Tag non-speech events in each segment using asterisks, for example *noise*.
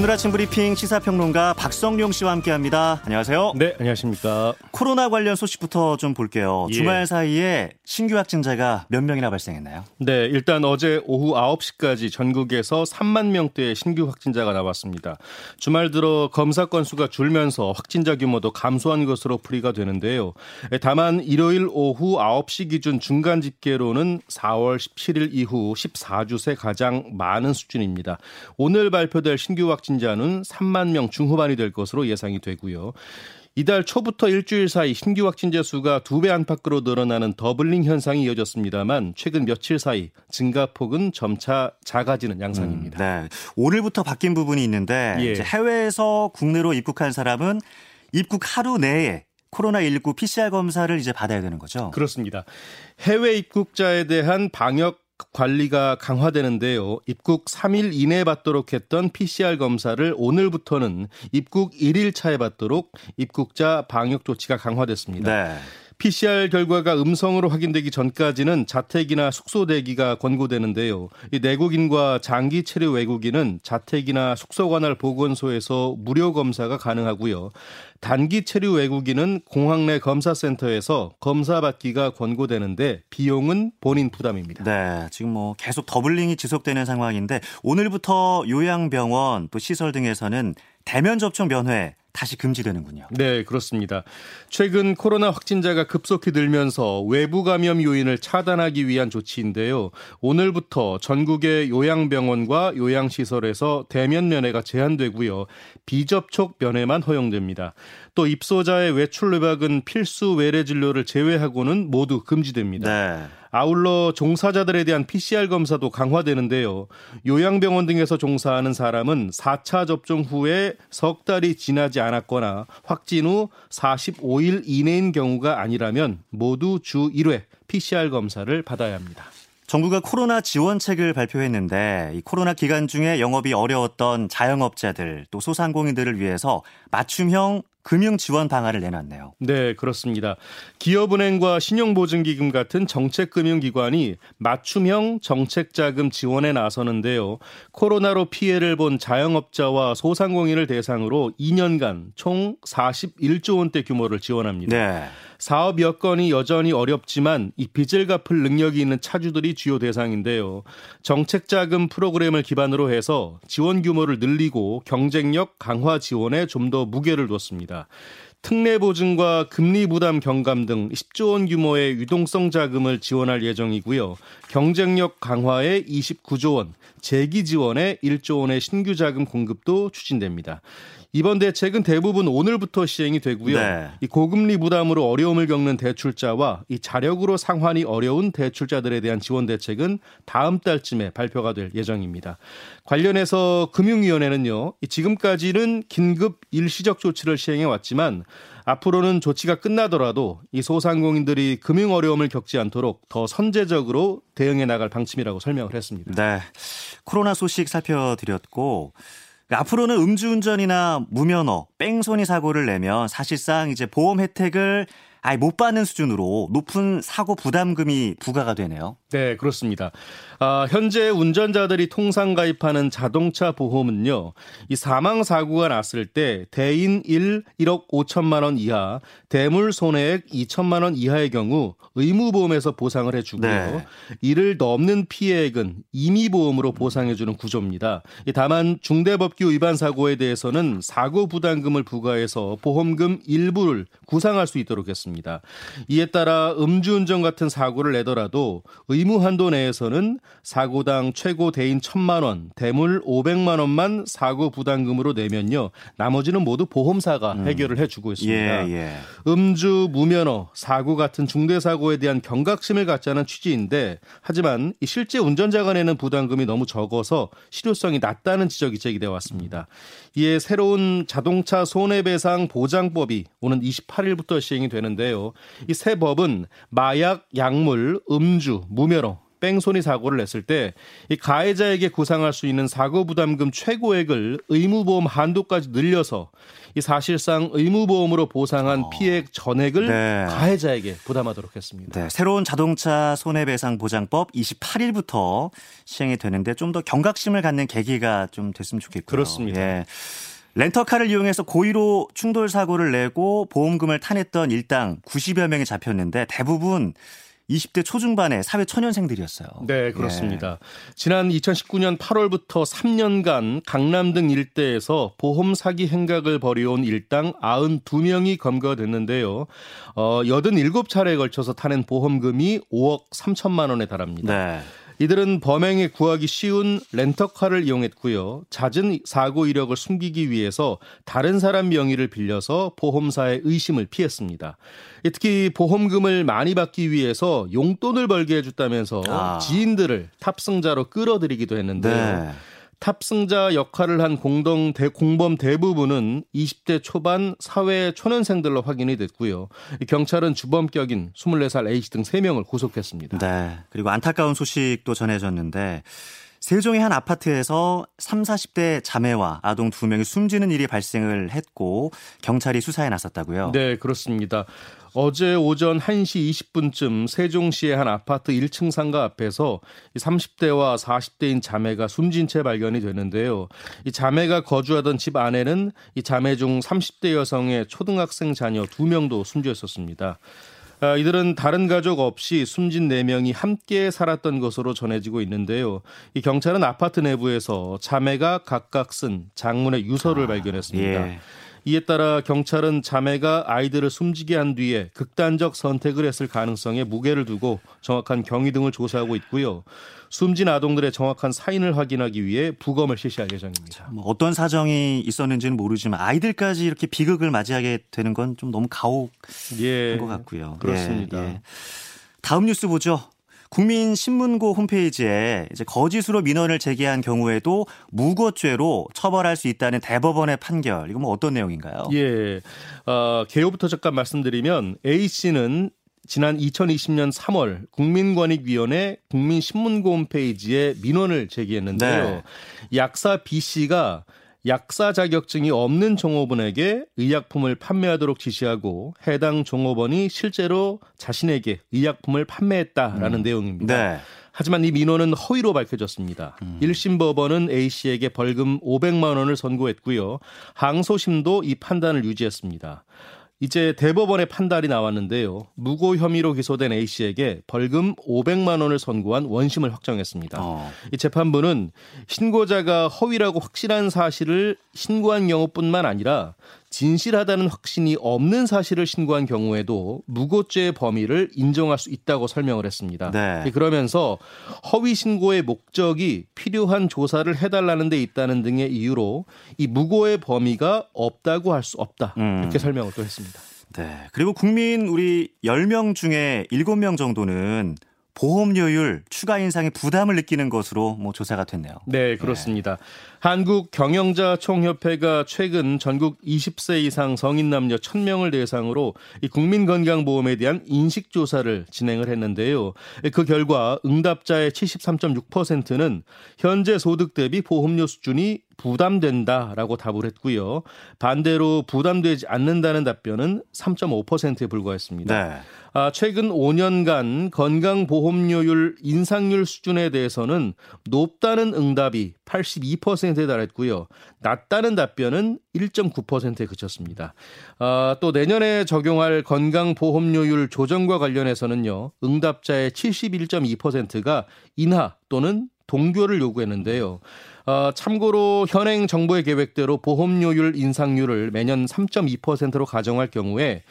오늘 아침 브리핑 시사평론가 박성용 씨와 함께합니다. 안녕하세요. 네, 안녕하십니까. 코로나 관련 소식부터 좀 볼게요. 예. 주말 사이에 신규 확진자가 몇 명이나 발생했나요? 네, 일단 어제 오후 9시까지 전국에서 3만 명대의 신규 확진자가 나왔습니다. 주말 들어 검사 건수가 줄면서 확진자 규모도 감소한 것으로 풀이가 되는데요. 다만 일요일 오후 9시 기준 중간 집계로는 4월 17일 이후 14주 새 가장 많은 수준입니다. 오늘 발표될 신규 확 확진자는 3만 명 중후반이 될 것으로 예상이 되고요. 이달 초부터 일주일 사이 신규 확진자 수가 두 배 안팎으로 늘어나는 더블링 현상이 이어졌습니다만 최근 며칠 사이 증가폭은 점차 작아지는 양상입니다. 음, 네. 오늘부터 바뀐 부분이 있는데 예. 해외에서 국내로 입국한 사람은 입국 하루 내에 코로나19 PCR 검사를 이제 받아야 되는 거죠? 그렇습니다. 해외 입국자에 대한 방역 관리가 강화되는데요. 입국 3일 이내에 받도록 했던 PCR 검사를 오늘부터는 입국 1일 차에 받도록 입국자 방역 조치가 강화됐습니다. 네. PCR 결과가 음성으로 확인되기 전까지는 자택이나 숙소 대기가 권고되는데요. 이 내국인과 장기 체류 외국인은 자택이나 숙소 관할 보건소에서 무료 검사가 가능하고요. 단기 체류 외국인은 공항 내 검사센터에서 검사 받기가 권고되는데 비용은 본인 부담입니다. 네, 지금 뭐 계속 doubling이 지속되는 상황인데 오늘부터 요양병원 또 시설 등에서는 대면 접촉 면회 다시 금지되는군요. 네, 그렇습니다. 최근 코로나 확진자가 급속히 늘면서 외부 감염 요인을 차단하기 위한 조치인데요. 오늘부터 전국의 요양병원과 요양시설에서 대면 면회가 제한되고요. 비접촉 면회만 허용됩니다. 또 입소자의 외출 외박은 필수 외래 진료를 제외하고는 모두 금지됩니다. 네. 아울러 종사자들에 대한 PCR 검사도 강화되는데요. 요양병원 등에서 종사하는 사람은 4차 접종 후에 석 달이 지나지 않았거나 확진 후 45일 이내인 경우가 아니라면 모두 주 1회 PCR 검사를 받아야 합니다. 정부가 코로나 지원책을 발표했는데 이 코로나 기간 중에 영업이 어려웠던 자영업자들 또 소상공인들을 위해서 맞춤형 금융 지원 방안을 내놨네요. 네, 그렇습니다. 기업은행과 신용보증기금 같은 정책금융기관이 맞춤형 정책자금 지원에 나서는데요. 코로나로 피해를 본 자영업자와 소상공인을 대상으로 2년간 총 41조 원대 규모를 지원합니다. 네. 사업 여건이 여전히 어렵지만 이 빚을 갚을 능력이 있는 차주들이 주요 대상인데요. 정책 자금 프로그램을 기반으로 해서 지원 규모를 늘리고 경쟁력 강화 지원에 좀 더 무게를 뒀습니다. 특례 보증과 금리 부담 경감 등 10조 원 규모의 유동성 자금을 지원할 예정이고요. 경쟁력 강화에 29조 원, 재기 지원에 1조 원의 신규 자금 공급도 추진됩니다. 이번 대책은 대부분 오늘부터 시행이 되고요. 네. 이 고금리 부담으로 어려움을 겪는 대출자와 이 자력으로 상환이 어려운 대출자들에 대한 지원 대책은 다음 달쯤에 발표가 될 예정입니다. 관련해서 금융위원회는요. 지금까지는 긴급 일시적 조치를 시행해 왔지만 앞으로는 조치가 끝나더라도 이 소상공인들이 금융 어려움을 겪지 않도록 더 선제적으로 대응해 나갈 방침이라고 설명을 했습니다. 네. 코로나 소식 살펴드렸고 앞으로는 음주운전이나 무면허, 뺑소니 사고를 내면 사실상 이제 보험 혜택을 아예 못 받는 수준으로 높은 사고 부담금이 부과가 되네요. 네, 그렇습니다. 아, 현재 운전자들이 통상 가입하는 자동차 보험은요, 이 사망 사고가 났을 때 대인 1 1억 5천만 원 이하, 대물 손해액 2천만 원 이하의 경우 의무 보험에서 보상을 해주고요. 네. 이를 넘는 피해액은 임의 보험으로 보상해주는 구조입니다. 다만 중대법규 위반 사고에 대해서는 사고 부담금을 부과해서 보험금 일부를 구상할 수 있도록 했습니다. 이에 따라 음주운전 같은 사고를 내더라도 의무 한도 내에서는 사고당 최고 대인 1천만 원, 대물 500만 원만 사고 부담금으로 내면요. 나머지는 모두 보험사가 음. 해결을 해주고 있습니다. 예, 예. 음주, 무면허, 사고 같은 중대 사고에 대한 경각심을 갖자는 취지인데 하지만 실제 운전자가 내는 부담금이 너무 적어서 실효성이 낮다는 지적이 제기돼 왔습니다. 이에 새로운 자동차 손해배상 보장법이 오는 28일부터 시행이 되는데 요. 이새 법은 마약, 약물, 음주, 무면허 뺑소니 사고를 냈을 때 이 가해자에게 구상할 수 있는 사고 부담금 최고액을 의무보험 한도까지 늘려서 이 사실상 의무보험으로 보상한 어. 피해액 전액을 네. 가해자에게 부담하도록 했습니다. 네, 새로운 자동차 손해배상 보장법 28일부터 시행이 되는데 좀 더 경각심을 갖는 계기가 좀 됐으면 좋겠고요. 그렇습니다. 예. 렌터카를 이용해서 고의로 충돌 사고를 내고 보험금을 탄했던 일당 90여 명이 잡혔는데 대부분 20대 초중반의 사회 초년생들이었어요. 네, 그렇습니다. 예. 지난 2019년 8월부터 3년간 강남 등 일대에서 보험 사기 행각을 벌여온 일당 92명이 검거됐는데요. 어, 87차례에 걸쳐서 타낸 보험금이 5억 3천만 원에 달합니다. 네. 이들은 범행에 구하기 쉬운 렌터카를 이용했고요. 잦은 사고 이력을 숨기기 위해서 다른 사람 명의를 빌려서 보험사의 의심을 피했습니다. 특히 보험금을 많이 받기 위해서 용돈을 벌게 해줬다면서 아. 지인들을 탑승자로 끌어들이기도 했는데요. 네. 탑승자 역할을 한 공동 대, 공범 대부분은 20대 초반 사회 초년생들로 확인이 됐고요. 경찰은 주범격인 24살 A씨 등 3명을 구속했습니다. 네. 그리고 안타까운 소식도 전해졌는데 세종의 한 아파트에서 3, 40대 자매와 아동 2명이 숨지는 일이 발생을 했고 경찰이 수사에 나섰다고요? 네, 그렇습니다. 어제 오전 1시 20분쯤 세종시의 한 아파트 1층 상가 앞에서 30대와 40대인 자매가 숨진 채 발견이 되는데요. 이 자매가 거주하던 집 안에는 이 자매 중 30대 여성의 초등학생 자녀 2명도 숨져 있었습니다. 아, 이들은 다른 가족 없이 숨진 4명이 함께 살았던 것으로 전해지고 있는데요. 이 경찰은 아파트 내부에서 자매가 각각 쓴 장문의 유서를 아, 발견했습니다. 예. 이에 따라 경찰은 자매가 아이들을 숨지게 한 뒤에 극단적 선택을 했을 가능성에 무게를 두고 정확한 경위 등을 조사하고 있고요. 숨진 아동들의 정확한 사인을 확인하기 위해 부검을 실시할 예정입니다. 뭐 어떤 사정이 있었는지는 모르지만 아이들까지 이렇게 비극을 맞이하게 되는 건 좀 너무 가혹한 예, 것 같고요. 그렇습니다. 예, 예. 다음 뉴스 보죠. 국민신문고 홈페이지에 이제 거짓으로 민원을 제기한 경우에도 무고죄로 처벌할 수 있다는 대법원의 판결. 이거 뭐 어떤 내용인가요? 예. 어, 개요부터 잠깐 말씀드리면 A 씨는 지난 2020년 3월 국민권익위원회 국민신문고 홈페이지에 민원을 제기했는데요. 네. 약사 B 씨가 약사 자격증이 없는 종업원에게 의약품을 판매하도록 지시하고 해당 종업원이 실제로 자신에게 의약품을 판매했다라는 음. 내용입니다. 네. 하지만 이 민원은 허위로 밝혀졌습니다. 음. 1심 법원은 A 씨에게 벌금 500만 원을 선고했고요. 항소심도 이 판단을 유지했습니다. 이제 대법원의 판단이 나왔는데요. 무고 혐의로 기소된 A 씨에게 벌금 500만 원을 선고한 원심을 확정했습니다. 어. 이 재판부는 신고자가 허위라고 확실한 사실을 신고한 경우뿐만 아니라 진실하다는 확신이 없는 사실을 신고한 경우에도 무고죄의 범위를 인정할 수 있다고 설명을 했습니다. 네. 그러면서 허위 신고의 목적이 필요한 조사를 해달라는 데 있다는 등의 이유로 이 무고의 범위가 없다고 할 수 없다 음. 이렇게 설명을 또 했습니다. 네. 그리고 국민 우리 10명 중에 7명 정도는 보험료율 추가 인상에 부담을 느끼는 것으로 뭐 조사가 됐네요. 네, 그렇습니다. 네. 한국 경영자 총협회가 최근 전국 20세 이상 성인 남녀 1000명을 대상으로 이 국민 건강 보험에 대한 인식 조사를 진행을 했는데요. 그 결과 응답자의 73.6%는 현재 소득 대비 보험료 수준이 부담된다라고 답을 했고요. 반대로 부담되지 않는다는 답변은 3.5%에 불과했습니다. 네. 아, 최근 5년간 건강보험료율 인상률 수준에 대해서는 높다는 응답이 82%에 달했고요. 낮다는 답변은 1.9%에 그쳤습니다. 아, 또 내년에 적용할 건강보험료율 조정과 관련해서는요. 응답자의 71.2%가 인하 또는 동결을 요구했는데요. 어, 참고로 현행 정부의 계획대로 보험료율 인상률을 매년 3.2%로 가정할 경우에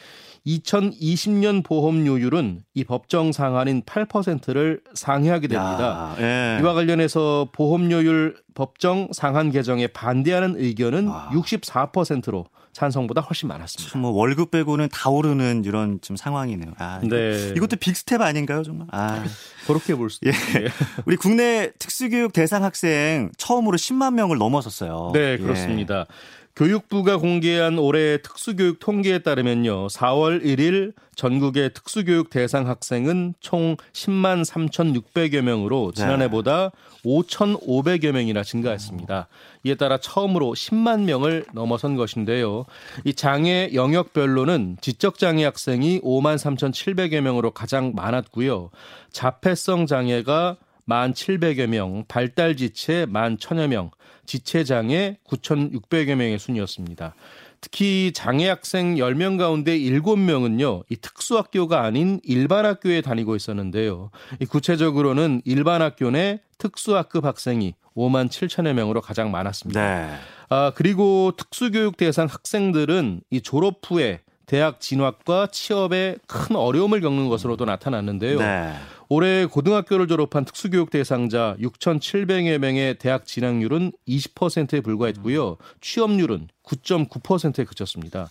2020년 보험료율은 이 법정 상한인 8%를 상회하게 됩니다. 야, 예. 이와 관련해서 보험료율 법정 상한 개정에 반대하는 의견은 아. 64%로 찬성보다 훨씬 많았습니다. 뭐 월급 빼고는 다 오르는 이런 지금 상황이네요. 아, 네. 이것도 big step 아닌가요, 정말? 아. *laughs* 그렇게 볼 수도. 예. *laughs* 우리 국내 특수교육 대상 학생 처음으로 10만 명을 넘어섰어요. 네, 그렇습니다. 예. 교육부가 공개한 올해 특수교육 통계에 따르면요. 4월 1일 전국의 특수교육 대상 학생은 총 10만 3,600여 명으로 지난해보다 5,500여 명이나 증가했습니다. 이에 따라 처음으로 10만 명을 넘어선 것인데요. 이 장애 영역별로는 지적장애 학생이 5만 3,700여 명으로 가장 많았고요. 자폐성 장애가 1 만 700여 명, 발달 지체 1만 1000여 명, 지체 장애 9,600여 명의 순이었습니다. 특히 장애 학생 10명 가운데 7명은요, 이 특수학교가 아닌 일반 학교에 다니고 있었는데요. 이 구체적으로는 일반 학교 내 특수학급 학생이 5만 7천여 명으로 가장 많았습니다. 네. 아, 그리고 특수교육 대상 학생들은 이 졸업 후에 대학 진학과 취업에 큰 어려움을 겪는 것으로도 나타났는데요. 네. 올해 고등학교를 졸업한 특수교육 대상자 6,700여 명의 대학 진학률은 20%에 불과했고요. 취업률은 9.9%에 그쳤습니다.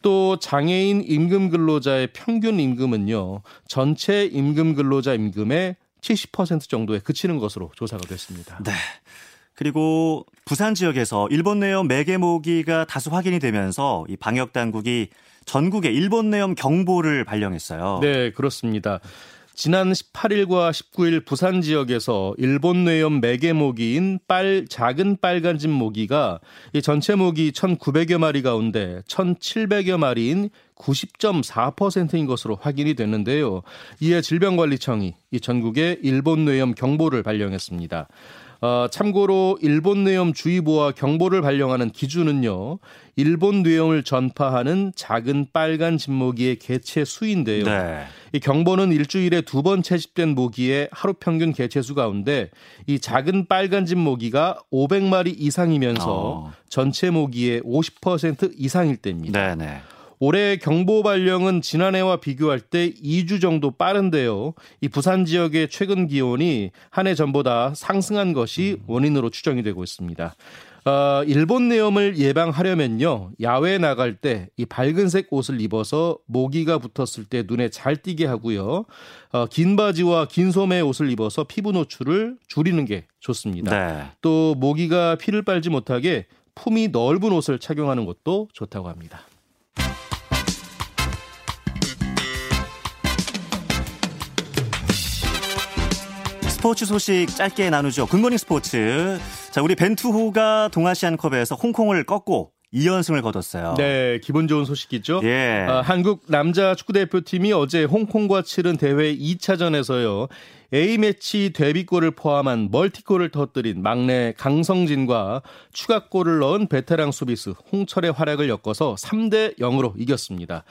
또 장애인 임금 근로자의 평균 임금은요. 전체 임금 근로자 임금의 70% 정도에 그치는 것으로 조사가 됐습니다. 네. 그리고 부산 지역에서 일본 내염 매개 모기가 다수 확인이 되면서 이 방역 당국이 전국에 일본 내염 경보를 발령했어요. 네, 그렇습니다. 지난 18일과 19일 부산 지역에서 일본 뇌염 매개 모기인 빨 작은 빨간집 모기가 이 전체 모기 1,900여 마리 가운데 1,700여 마리인 90.4%인 것으로 확인이 됐는데요. 이에 질병관리청이 이 전국에 일본 뇌염 경보를 발령했습니다. 어, 참고로 일본 뇌염 주의보와 경보를 발령하는 기준은요. 일본 뇌염을 전파하는 작은 빨간 진모기의 개체 수인데요. 네. 이 경보는 일주일에 두 번 채집된 모기의 하루 평균 개체 수 가운데 이 작은 빨간 진모기가 500마리 이상이면서 어. 전체 모기의 50% 이상일 때입니다. 네 네. 올해 경보 발령은 지난해와 비교할 때 2주 정도 빠른데요. 이 부산 지역의 최근 기온이 한 해 전보다 상승한 것이 원인으로 추정이 되고 있습니다. 어, 일본 내염을 예방하려면요 야외에 나갈 때 이 밝은색 옷을 입어서 모기가 붙었을 때 눈에 잘 띄게 하고요 어, 긴 바지와 긴 소매 옷을 입어서 피부 노출을 줄이는 게 좋습니다. 네. 또 모기가 피를 빨지 못하게 품이 넓은 옷을 착용하는 것도 좋다고 합니다. 스포츠 소식 짧게 나누죠. 굿모닝 스포츠. 자, 우리 벤투호가 동아시안컵에서 홍콩을 꺾고 2연승을 거뒀어요. 네, 기분 좋은 소식이죠. 예. 아, 한국 남자 축구 대표팀이 어제 홍콩과 치른 대회 2차전에서요. A매치 데뷔골을 포함한 멀티골을 터뜨린 막내 강성진과 추가골을 넣은 베테랑 수비수 홍철의 활약을 엮어서 3대 0으로 이겼습니다.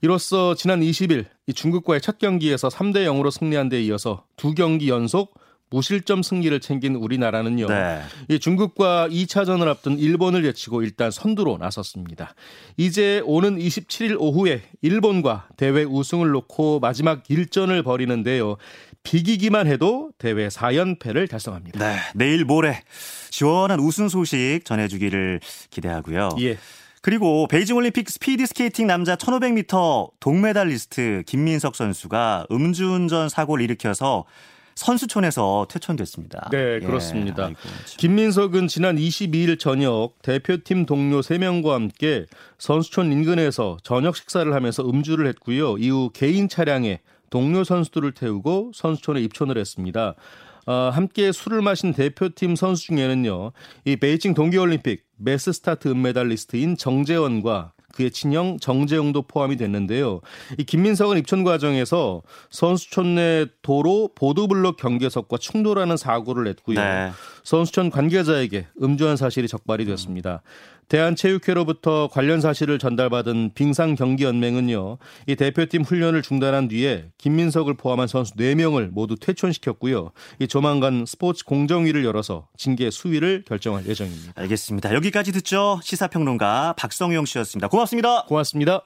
이로써 지난 20일 중국과의 첫 경기에서 3대 0으로 승리한 데 이어서 두 경기 연속 무실점 승리를 챙긴 우리나라는요. 네. 이 중국과 2차전을 앞둔 일본을 제치고 일단 선두로 나섰습니다. 이제 오는 27일 오후에 일본과 대회 우승을 놓고 마지막 일전을 벌이는데요. 비기기만 해도 대회 4연패를 달성합니다. 네, 내일 모레 시원한 우승 소식 전해주기를 기대하고요. 예. 그리고 베이징 올림픽 스피드 스케이팅 남자 1500m 동메달리스트 김민석 선수가 음주운전 사고를 일으켜서 선수촌에서 퇴촌됐습니다. 네, 예, 그렇습니다. 예, 아이고, 김민석은 지난 22일 저녁 대표팀 동료 3명과 함께 선수촌 인근에서 저녁 식사를 하면서 음주를 했고요. 이후 개인 차량에 동료 선수들을 태우고 선수촌에 입촌을 했습니다. 어, 함께 술을 마신 대표팀 선수 중에는요, 이 베이징 동계올림픽 mass start 은메달리스트인 정재원과 그의 친형 정재용도 포함이 됐는데요. 이 김민석은 입촌 과정에서 선수촌 내 도로 보도블록 경계석과 충돌하는 사고를 냈고요. 네. 선수촌 관계자에게 음주한 사실이 적발이 됐습니다. 대한체육회로부터 관련 사실을 전달받은 빙상경기연맹은요, 이 대표팀 훈련을 중단한 뒤에 김민석을 포함한 선수 4명을 모두 퇴촌시켰고요. 이 조만간 스포츠 공정위를 열어서 징계 수위를 결정할 예정입니다. 알겠습니다. 여기까지 듣죠. 시사평론가 박성용 씨였습니다. 고맙습니다. 고맙습니다.